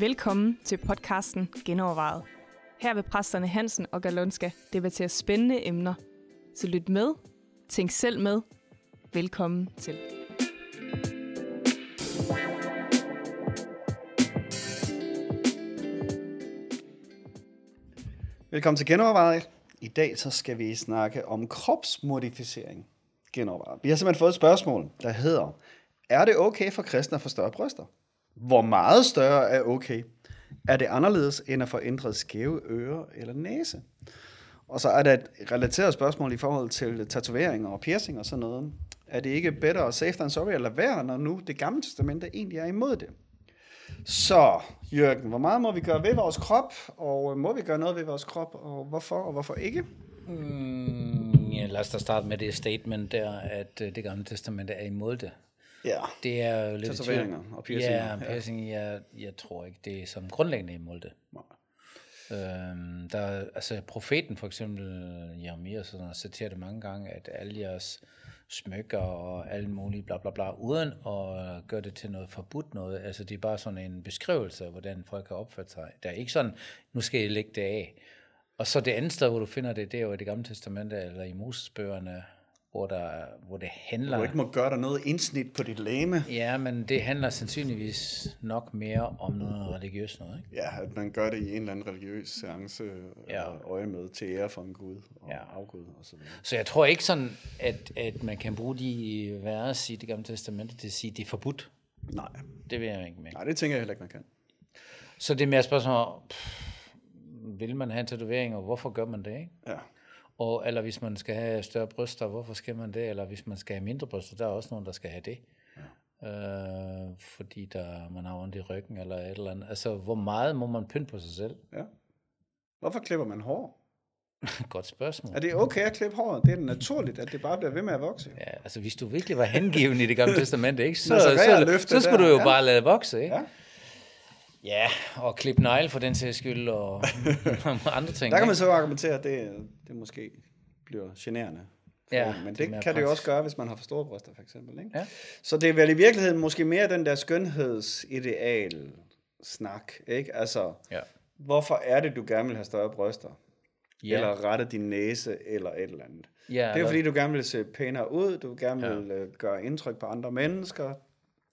Velkommen til podcasten Genovervejet. Her vil præsterne Hansen og Galonska debattere spændende emner. Så lyt med, tænk selv med. Velkommen til. Velkommen til Genovervejet. I dag så skal vi snakke om kropsmodificering. Genovervejet. Vi har simpelthen fået et spørgsmål, der hedder, er det okay for kristne at få større bryster? Hvor meget større er okay? Er det anderledes end at få ændret skæve ører eller næse? Og så er der et relateret spørgsmål i forhold til tatoveringer og piercing og sådan noget. Er det ikke bedre safe than sorry eller være, når nu det gamle testamente egentlig er imod det? Så, Jørgen, hvor meget må vi gøre ved vores krop, og øh, må vi gøre noget ved vores krop, og hvorfor og hvorfor ikke? Mm, ja, lad os da starte med det statement der, at øh, det gamle testamente er imod det. Ja, Det er jo lidt... Tatoveringer og piercinger, Ja, ja. piercing, jeg, jeg tror ikke, det er som grundlæggende imod det. Øhm, der, er- altså profeten for eksempel, Jeremias, sådan, noget, citerer det mange gange, at alle jeres smykker og alle mulige bla bla bla, uden at gøre det til noget forbudt noget. Altså det er bare sådan en beskrivelse af, hvordan folk har opført sig. Der er ikke sådan, nu skal jeg lægge det af. Og så det andet sted, hvor du finder det, det er jo i det gamle testamente, eller i Mosesbøgerne, hvor, der, hvor det handler... du ikke må gøre dig noget indsnit på dit læme. Ja, men det handler sandsynligvis nok mere om noget religiøst noget, ikke? Ja, at man gør det i en eller anden religiøs seance Ja. og øje med til ære for en gud og Ja. afgud og så videre. Så jeg tror ikke sådan, at, at man kan bruge de vers i det gamle testamente til at sige, at det er forbudt. Nej. Det vil jeg ikke med. Nej, det tænker jeg heller ikke, man kan. Så det er mere spørgsmål pff, vil man have en tatovering, og hvorfor gør man det, ikke? Ja. Og, eller hvis man skal have større bryster, hvorfor skal man det? Eller hvis man skal have mindre bryster, der er også nogen, der skal have det. Ja. Øh, fordi der, man har ondt i ryggen eller et eller andet. Altså, hvor meget må man pynte på sig selv? ja. Hvorfor klipper man hår? Godt spørgsmål. Er det okay at klippe håret? Det er naturligt, at det bare bliver ved med at vokse. Ja, altså hvis du virkelig var hengiven i det gamle testamente, ikke, så, så så, så, skulle der, du jo ja. bare lade det vokse, ikke? Ja. Ja, og klippe negle for den sags skyld, og andre ting. Der kan man så argumentere, at det, det måske bliver generende. Ja, en, men det det, kan det jo også praktisk. gøre, hvis man har for store bryster, for eksempel. Ikke? Ja. Så det er vel i virkeligheden måske mere den der skønhedsideal snak. Ikke? Altså, Ja. hvorfor er det, du gerne vil have større bryster? Ja. Eller rette din næse, eller et eller andet. Ja, det er eller- fordi, du gerne vil se pænere ud, du gerne Ja. vil øh, gøre indtryk på andre mennesker.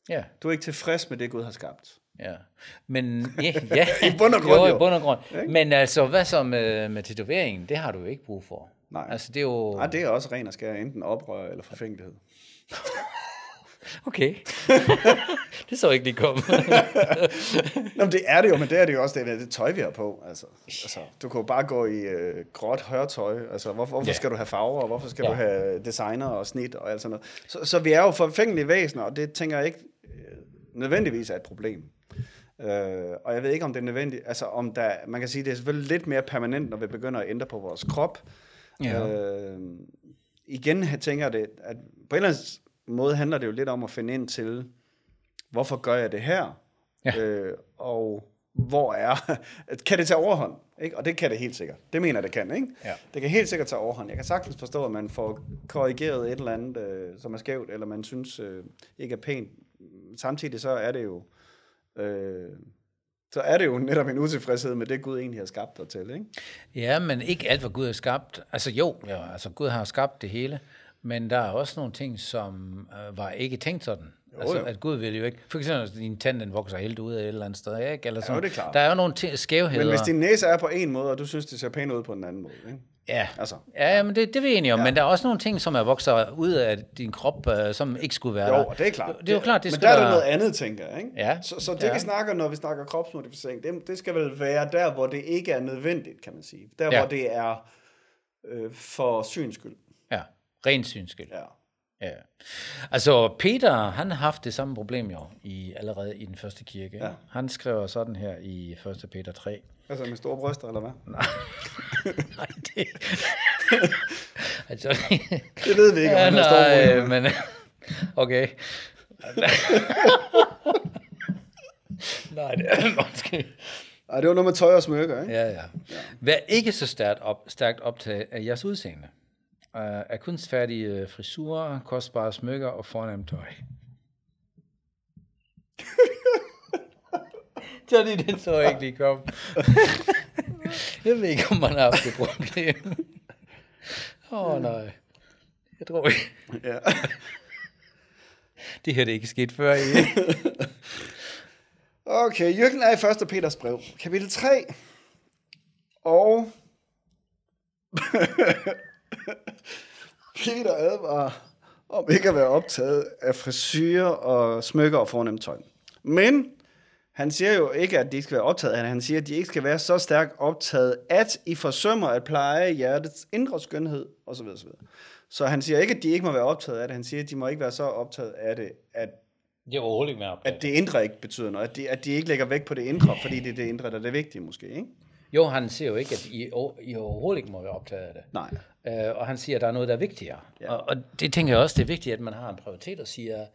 Ja, Du er ikke tilfreds med det, Gud har skabt. Ja. Men ja, ja. I bund og grund, jo. jo. i bund og grund. Ikke? Men altså, hvad så med, med tatoveringen? Det har du jo ikke brug for. Nej. Altså, det er jo... Nej, det er også ren og skær, enten oprør eller forfængelighed. Okay. det så ikke lige komme. Nå, men det er det jo, men det er det jo også, det, er det tøj, vi har på. Altså, altså, du kan jo bare gå i øh, gråt hørtøj. Altså, hvorfor, hvorfor Ja. skal du have farver, og hvorfor skal Ja. du have designer og snit og alt sådan noget. Så, så vi er jo forfængelige væsener, og det tænker jeg ikke øh, nødvendigvis er et problem. Øh, og jeg ved ikke, om det er nødvendigt. Altså, om der, man kan sige, det er selvfølgelig lidt mere permanent, når vi begynder at ændre på vores krop. Ja. Øh, igen jeg tænker det, at på en eller anden måde handler det jo lidt om at finde ind til, hvorfor gør jeg det her? Ja. Øh, og hvor er, kan det tage overhånd? Ikke? Og det kan det helt sikkert. Det mener det kan. Ikke? Ja. Det kan helt sikkert tage overhånd. Jeg kan sagtens forstå, at man får korrigeret et eller andet, øh, som er skævt, eller man synes øh, ikke er pænt. Samtidig så er det jo øh, så er det jo netop en utilfredshed med det, Gud egentlig har skabt dig til. Ikke? Ja, men ikke alt, hvad Gud har skabt. Altså jo, ja, altså Gud har skabt det hele, men der er også nogle ting, som øh, var ikke tænkt sådan. Jo, altså, jo. at Gud vil jo ikke... For eksempel, at din tand, den vokser helt ud af et eller andet sted, ikke? Eller sådan. det er klart. Der er jo nogle ting, skævheder. Men hvis din næse er på en måde, og du synes, det ser pænt ud på en anden måde. Ikke? Ja, Altså. ja men det, det er vi enige om. Ja. Men der er også nogle ting, som er vokser ud af din krop, øh, som ikke skulle være Jo, der. og det er klart. Det er jo klart, det Men der er der være- noget andet, tænker jeg. Ikke? Ja. Så, så det, Ja. vi snakker, når vi snakker kropsmodificering, det, det skal vel være der, hvor det ikke er nødvendigt, kan man sige. Der, Ja. hvor det er øh, for syns skyld. Ja, ren synsskyld. Ja. Ja. Altså, Peter, han har haft det samme problem jo, i, allerede i den første kirke. Ja. Ja. Han skriver sådan her i 1. Peter 3. Altså med store bryster, eller hvad? Nej, det... altså, Det ved vi ikke, om ja, han har store nej, bryster. men... Okay. nej, det er måske... Ej, det var noget med tøj og smykker, ikke? Ja, ja. Vær ikke så stærkt, op, stærkt optaget af jeres udseende. Uh, af kunstfærdige uh, frisurer, kostbare smykker og fornemt tøj. Johnny, den så jeg ikke lige kom. jeg ved ikke, om man har haft det problem. Åh, oh, nej. Jeg tror ikke. Ja. Det her det er ikke sket før i. Okay, Jørgen er i 1. Peters brev, kapitel 3. Og Peter advarer om ikke at være optaget af frisyrer og smykker og fornemt tøj. Men han siger jo ikke, at de ikke skal være optaget af det. Han siger, at de ikke skal være så stærkt optaget, at I forsømmer at pleje hjertets indre skønhed osv. osv. Så han siger ikke, at de ikke må være optaget af det. Han siger, at de må ikke være så optaget af det, at var overhovedet ikke op. at det indre ikke betyder noget, at de, at de ikke lægger vægt på det indre, fordi det er det indre, der er det vigtige måske, ikke? Jo, han siger jo ikke, at I, I overhovedet ikke må være optaget af det. Nej. Øh, og han siger, at der er noget, der er vigtigere. Ja. Og, og det tænker jeg også, det er vigtigt, at man har en prioritet og siger,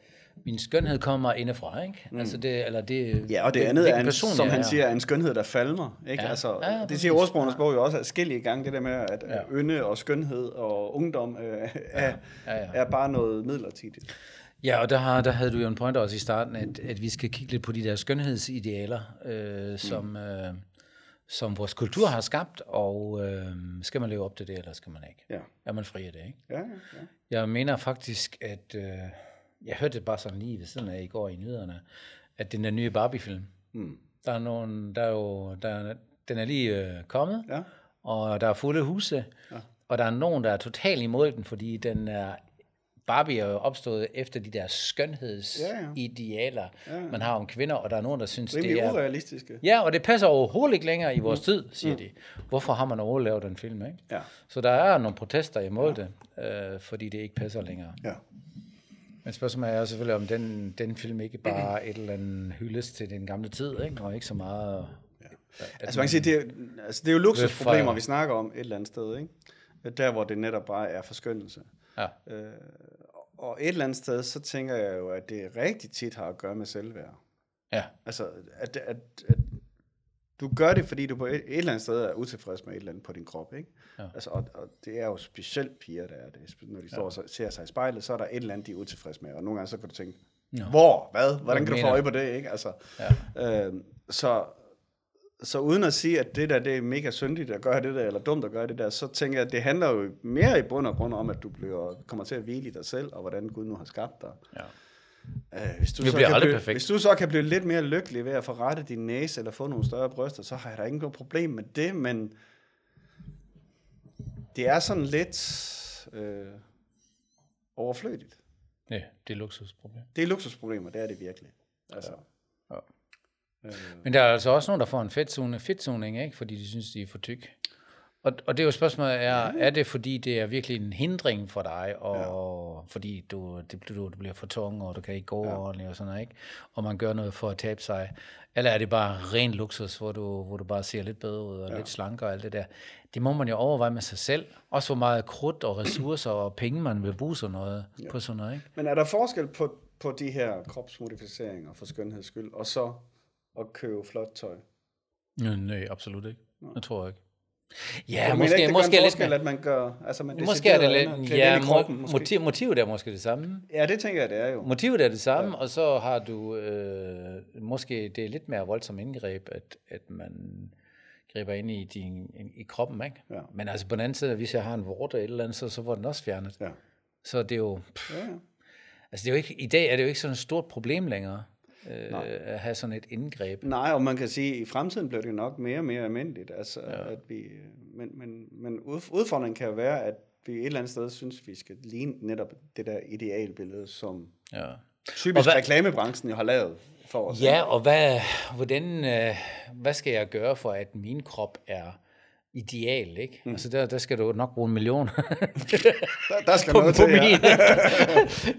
min skønhed kommer indefra, ikke? Mm. Altså det, eller det, Ja, og det hvil- andet er, en, person som han er. siger, er en skønhed, der falmer. Ikke? Ja. Altså, Ja, ja, det siger ordsprogenes bog jo også adskillige gange, det der med, at Ja. ja. ynde og skønhed og ungdom øh, er, Ja, ja. er bare noget midlertidigt. Ja, og der, har, der havde du jo en point også i starten, at, at vi skal kigge lidt på de der skønhedsidealer, øh, som, Mm. øh, som vores kultur har skabt, og øh, skal man leve op til det, eller skal man ikke? Ja. Er man fri af det, ikke? Ja, ja. Jeg mener faktisk, at øh, jeg hørte det bare sådan lige ved siden af i går i nyhederne, at den der nye Barbie-film, Mm. der er nogen, der er jo, der, er- den er lige øh, kommet, ja. og der er fulde huse, ja. og der er nogen, der er totalt imod den, fordi den er, Barbie er jo opstået efter de der skønhedsidealer, ja, ja. man har om kvinder, og der er nogen, der synes, Rimelig det er... urealistiske. Ja, og det passer overhovedet ikke længere i vores mm. tid, siger mm. de. Hvorfor har man overhovedet lavet den film, ikke? Ja. Så der er nogle protester imod ja. det, øh, fordi det ikke passer længere. Ja. Men spørgsmålet er jo selvfølgelig, om den, den film ikke bare et eller andet hyldes til den gamle tid, ikke? og ikke så meget... Altså man kan sige, det er, altså, det er jo luksusproblemer, vi snakker om et eller andet sted. Ikke? Der, hvor det netop bare er forskønnelse. Ja. Øh, og et eller andet sted, så tænker jeg jo, at det rigtig tit har at gøre med selvværd. Ja. Altså, at, at, at du gør det, fordi du på et, et eller andet sted er utilfreds med et eller andet på din krop, ikke? Ja. Altså, og, og det er jo specielt piger, der er det. Når de står og så- ser sig i spejlet, så er der et eller andet, de er utilfreds med. Og nogle gange så kan du tænke, Nå. hvor? Hvad? Hvordan kan du få øje på det, ikke? Altså, Ja. øh, så, så uden at sige, at det der det er mega syndigt at gøre det der, eller dumt at gøre det der, så tænker jeg, at det handler jo mere i bund og grund om, at du bliver, kommer til at hvile i dig selv, og hvordan Gud nu har skabt dig. Ja. Øh, hvis, du så bliver kan blive, perfekt. hvis du så kan blive lidt mere lykkelig ved at få rettet din næse, eller få nogle større bryster, så har jeg da ikke noget problem med det, men det er sådan lidt øh, overflødigt. ja, det er luksusproblem. Det er luksusproblemer, det er det virkelig. Altså, Ja. øh, Men der er altså også nogen, der får en fedtzone, fedtzoning, ikke? fordi de synes, de er for tyk. Og, og det er jo spørgsmålet, er, er det fordi, det er virkelig en hindring for dig, og ja. fordi du, det, du, du bliver for tung, og du kan ikke gå ja. ordentligt og sådan noget, ikke? og man gør noget for at tabe sig? Eller er det bare ren luksus, hvor du, hvor du bare ser lidt bedre ud, og ja. lidt slankere og alt det der? Det må man jo overveje med sig selv. Også hvor meget krudt og ressourcer og penge, man vil bruge sådan noget, ja. på sådan noget. Ikke? Men er der forskel på, på de her kropsmodificeringer for skønheds skyld, og så at købe flot tøj? Nej, nej, absolut ikke. Jeg tror ikke. Ja, Jeg måske, ikke, det måske lidt forskel, mere. at man gør... Altså, man Måske er det lidt, ja, ind i kroppen, måske. motiv, motivet er måske det samme. Ja, det tænker jeg, det er jo. Motivet er det samme, ja. og så har du øh, måske, det er lidt mere voldsomt indgreb, at, at man griber ind i, din, i kroppen, ikke? Ja. Men altså på den anden side, hvis jeg har en vorte eller eller andet, så, så var den også fjernet. Ja. Så det er jo, pff, Ja, ja. altså det er jo ikke, i dag er det jo ikke sådan et stort problem længere, øh, at have sådan et indgreb. Nej, og man kan sige, at i fremtiden bliver det nok mere og mere almindeligt. Altså, ja. at vi, men, men, men ud- udfordringen kan jo være, at vi et eller andet sted synes, vi skal ligne netop det der idealbillede, som Ja. typisk Og hvad- reklamebranchen jo har lavet for os. Ja, og hvad, hvordan, øh, hvad skal jeg gøre for, at min krop er ideal, ikke? Mm. Altså der, der skal du nok bruge en million Der, der skal på, noget på til, ja.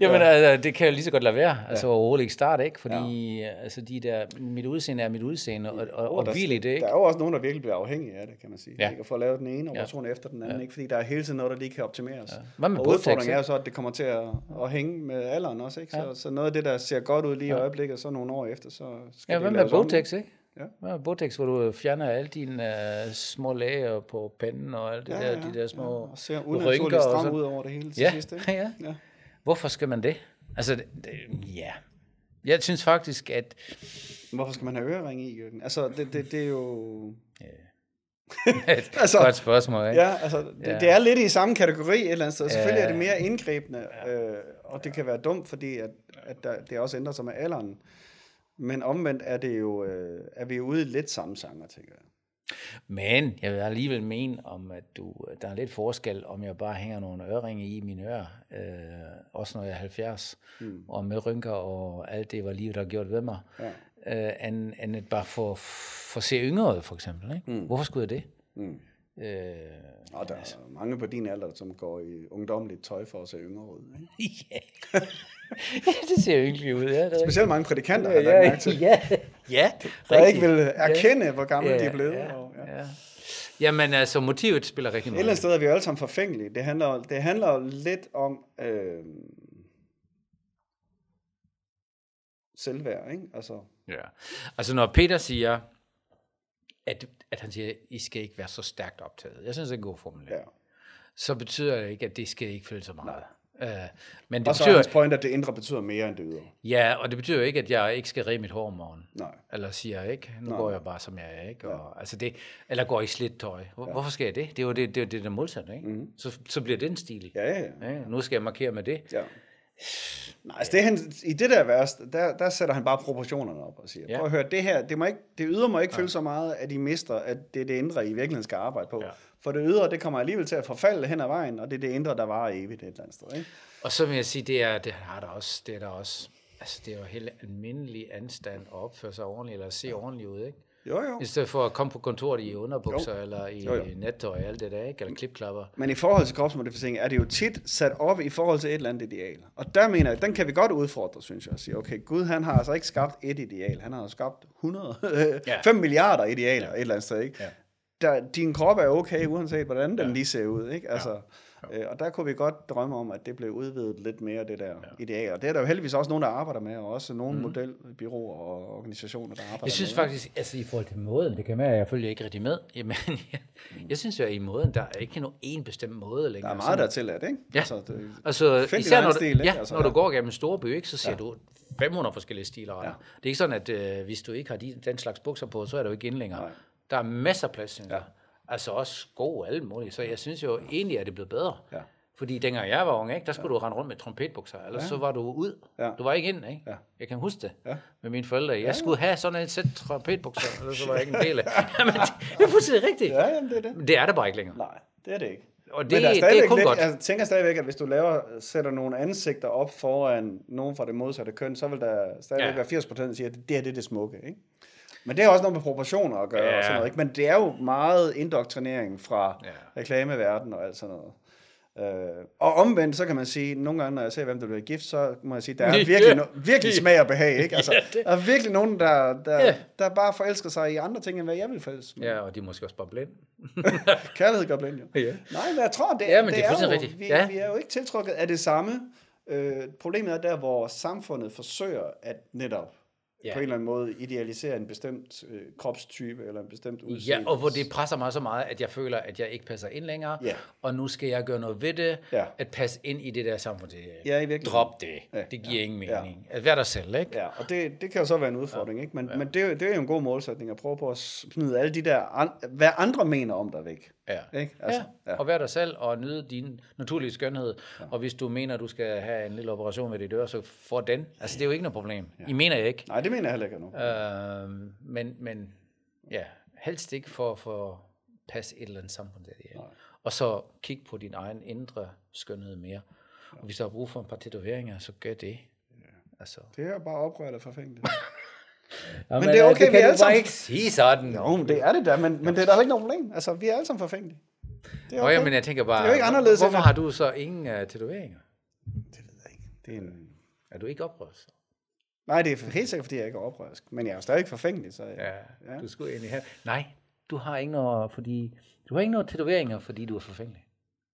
Jamen, altså, det kan jeg lige så godt lade være. Altså overhovedet ikke starte, ikke? Fordi ja. altså, de der, mit udseende er mit udseende, og, og, og der, hvil i det, ikke? Der er jo også nogen, der virkelig bliver afhængige af det, kan man sige. Ja. Ikke? At få lavet den ene operation ja. efter den anden, ikke? fordi der er hele tiden noget, der lige kan optimeres. Ja. Hvad med og Botox, udfordringen er ikke? jo så, at det kommer til at, at hænge med alderen også. Ikke? Så, så noget af det, der ser godt ud lige i øjeblikket, så nogle år efter, så skal Ja, det hvad med laves om, Botox, ikke? Ja. Med Botox, hvor du fjerner alle dine uh, små lager på panden og alt det Ja, der, ja, de der små ja. Og ser unaturligt og stram ud over det hele til Ja, sidst. Ikke? ja. Ja. Hvorfor skal man det? Altså, det, det, ja. Jeg synes faktisk, at... Hvorfor skal man have ørering i, Jørgen? Altså, det, det, det er jo... Et Altså- godt spørgsmål, ikke? Ja, altså, det, Ja. det er lidt i samme kategori et eller andet sted. Selvfølgelig er det Ja. mere indgribende, øh, og det kan være dumt, fordi at, at der, det også ændrer sig med alderen. Men omvendt er det jo, øh, er vi ude i lidt samme sanger, tænker jeg. Men jeg vil alligevel mene om, at du, der er lidt forskel, om jeg bare hænger nogle øreringe i mine ører, øh, også når jeg er 70, mm. og med rynker og alt det, var livet har gjort ved mig, ja. øh, end, end at bare få, få se yngre ud, for eksempel. Ikke? Mm. Hvorfor skulle jeg det? Mm. Øh, Og der er mange på din alder, som går i ungdommeligt tøj for at se yngre ud. Ikke? ja. ja, det ser ynkeligt ud. Ja, det er Specielt mange prædikanter har lagt mærke til. ja, ja, Der ikke vil erkende, hvor gamle de er blevet. Ja, Og, ja. ja. Jamen altså, motivet spiller rigtig Et meget. eller andet sted er vi jo alle sammen forfængelige. Det handler, det handler lidt om øh, selvværd, ikke? Altså, Ja. Altså når Peter siger, at, at han siger, I skal ikke være så stærkt optaget. Jeg synes, det er en god formulering. ja. Så betyder det ikke, at det skal ikke føle så meget. Uh, men det Og så er betyder, hans point, at det indre betyder mere end det ydre. ja, og det betyder ikke, at jeg ikke skal ræbe mit hår om morgenen. Nej. Eller siger jeg ikke, nu Nej. går jeg bare som jeg er, ikke? Og, altså det, eller går i slidt tøj. Hvor, Hvorfor skal jeg det? Det er jo det, det, er jo det der er modsat, ikke? Mm. Så, så bliver det en stil. Ja, ja, ja. Ja, nu skal jeg markere med det. ja. Nej, altså det, han, i det der vers, der, der sætter han bare proportionerne op og siger, Ja. ja. prøv at høre, det her, det, må ikke, det ydre må ikke ja. føle så meget, at I mister, at det er det indre, I virkelig skal arbejde på. Ja. Ja. For det ydre, det kommer alligevel til at forfalde hen ad vejen, og det er det indre, der varer evigt et eller andet sted. Ikke? Og så vil jeg sige, det er, det har der også, det er der også, altså det er jo helt almindelig anstand at opføre sig ordentligt, eller se ordentligt ud, ikke? Jo, jo. I stedet for at komme på kontoret i underbukser, Jo. eller i Jo, jo. nettøj, alt det der, ikke? Eller klipklapper. Men i forhold til kropsmodificering er det jo tit sat op i forhold til et eller andet ideal. Og der mener jeg, den kan vi godt udfordre, synes jeg, og sige, okay, Gud han har altså ikke skabt et ideal, han har skabt 100, Ja. 5 milliarder idealer et eller andet sted, ikke? Ja. Der, din krop er okay, uanset hvordan den lige ser ud, ikke? Altså, øh, og der kunne vi godt drømme om, at det blev udvidet lidt mere, det der ja. ideal. Og det er der jo heldigvis også nogen, der arbejder med, og også nogle mm. modelbyråer og organisationer, der arbejder Jeg synes med. faktisk, altså i forhold til måden, det kan være, at jeg følger ikke rigtig med, jamen, jeg, jeg synes jo, at i måden, der er ikke nogen en bestemt måde længere. Der er meget, der er tilladt, ikke? Ja. Altså, det, Altså, især når, du, stil, ja, Altså, når du går gennem en stor by, ikke, så ser ja. du 500 forskellige stiler. Ja. Ja. Det er ikke sådan, at øh, hvis du ikke har de, den slags bukser på, så er du ikke inde længere. Nej. Der er masser af plads, synes jeg. Altså også sko og alt muligt. Så jeg synes jo egentlig, at det er blevet bedre. Ja. Fordi dengang jeg var ung, ikke, der skulle ja. du rende rundt med trompetbukser, ellers ja. så var du ud. Ja. Du var ikke ind, ikke? Ja. Jeg kan huske det Ja. med mine forældre. Jeg skulle have sådan et sæt trompetbukser, ellers så var jeg ikke en del af. Jamen, det er fuldstændig rigtigt. ja, jamen, det er det. Men det er det bare ikke længere. Nej, det er det ikke. Og det, Men der er det er kun lidt, godt. Jeg tænker stadigvæk, at hvis du laver, sætter nogle ansigter op foran nogen fra det modsatte køn, så vil der stadigvæk Ja. være 80 procent, der siger, at det her det er det smukke. Ikke? Men det har også noget med proportioner at gøre. Ja. Og sådan noget, ikke? Men det er jo meget indoktrinering fra Ja. reklameverdenen og alt sådan noget. Øh, og omvendt, så kan man sige, nogle gange, når jeg ser, hvem der bliver gift, så må jeg sige, der er virkelig, no, virkelig smag og behag, ikke? Altså, Ja, det- der er virkelig nogen, der, der, Ja. der bare forelsker sig i andre ting, end hvad jeg vil forelske mig. Ja, og de er måske også bare blind. Kærlighed gør blind, jo. Ja. Nej, men jeg tror, det, Ja, men det er jo, fuldstændig rigtigt. Vi, Ja. vi er jo ikke tiltrukket af det samme. Øh, problemet er der, hvor samfundet forsøger at netop Ja. ja. på en eller anden måde idealisere en bestemt øh, kropstype eller en bestemt udseende. Ja, og hvor det presser mig så meget, at jeg føler, at jeg ikke passer ind længere, Ja. og nu skal jeg gøre noget ved det, Ja. at passe ind i det der samfund. Det, Ja, i. Drop det. Ja. Det giver ingen Ja. mening. At være dig selv, ikke? Ja, og det, det kan jo så være en udfordring, ikke? Men, ja. men det, er det er jo en god målsætning at prøve på at smide alle de der, an, hvad andre mener om dig væk. Ja. Ikke? Altså, Altså, ja. Og være dig selv og nyde din naturlige skønhed. Ja. Og hvis du mener, du skal have en lille operation ved dit øre, så få den. Altså, det er jo ikke noget problem. Ja. I mener jeg ikke. Nej, det mener jeg heller ikke nu. Øh, men, men ja, helst ikke for, for at passe et eller andet samfund. Der, ja. Og så kig på din egen indre skønhed mere. Og hvis du har brug for et par tatoveringer, så gør det. Altså. Det er bare oprørt af forfængeligt. Ja, det er okay, vi er alle sammen- ikke sige sådan. jo, men det er det der, men, men det er der ikke noget problem. Altså, vi er alle sammen forfængelige. Det er Okay. men jeg tænker bare, Det er jo ikke anderledes, hvorfor har du så ingen uh, tatoveringer? Det ved jeg ikke. Det er en... Er du ikke oprørt? Nej, det er helt sikkert, fordi jeg ikke er oprørsk. Men jeg er jo stadig forfængelig, så... Ja, Ja. du skulle egentlig have... Nej, du har ikke noget, fordi... Du har ikke noget tatoveringer, fordi du er forfængelig.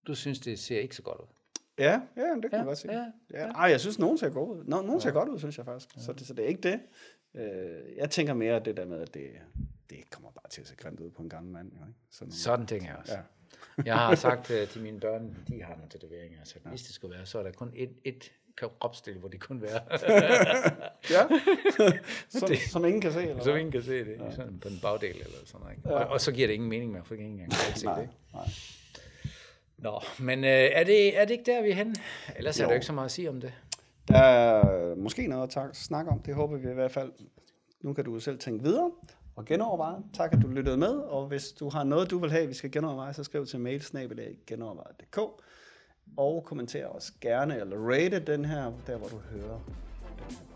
Du synes, det ser ikke så godt ud. Ja, ja, det kan Ja, jeg godt sige. ja, Ja, Ej, jeg synes, nogen ser godt ud. Nå, nogen ser godt ud, synes jeg faktisk. Så, det, så det er ikke det. Øh, jeg tænker mere det der med, at det, det kommer bare til at se grimt ud på en gammel mand. Jo, ikke? Sådan, Sådan tænker jeg også. Ja. Jeg har sagt uh, til mine børn, de har nogle tatoveringer, så hvis det skulle være, så er der kun et, et, kropsdel, hvor de kunne være. Ja. som, som ingen kan se, eller så hvad? ingen kan se det, ja. sådan på en bagdel eller sådan noget. Ja. Og, og, så giver det ingen mening mere, for ingen engang kan se Nej, det. nej. Nå, men øh, er, det, er det ikke der, vi er henne? Ellers jo. er der ikke så meget at sige om det. Der er måske noget at tak- snakke om. Det håber vi i hvert fald. Nu kan du selv tænke videre og genoverveje. Tak, at du lyttede med. Og hvis du har noget, du vil have, vi skal genoverveje, så skriv til mailsnabelag genoverveje.dk og kommenter også gerne, eller rate den her, der hvor du hører. den her